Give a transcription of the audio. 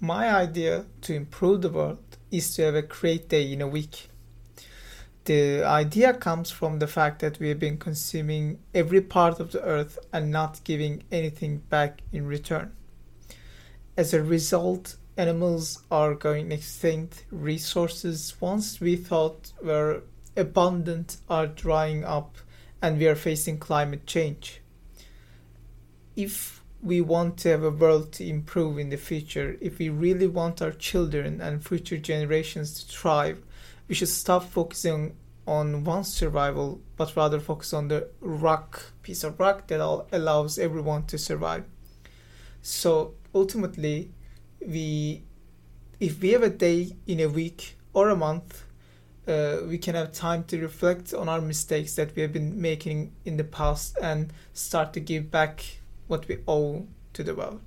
my idea to improve the world is to have a great day in a week. The idea comes from the fact that we have been consuming every part of the earth and not giving anything back in return. As a result, animals are going extinct, resources once we thought were abundant are drying up, and we are facing climate change. If we want to have a world to improve in the future, if we really want our children and future generations to thrive, we should stop focusing on one's survival, but rather focus on the rock, piece of rock that allows everyone to survive. So ultimately, we, if we have a day in a week or a month, uh, we can have time to reflect on our mistakes that we have been making in the past and start to give back what we owe to the world.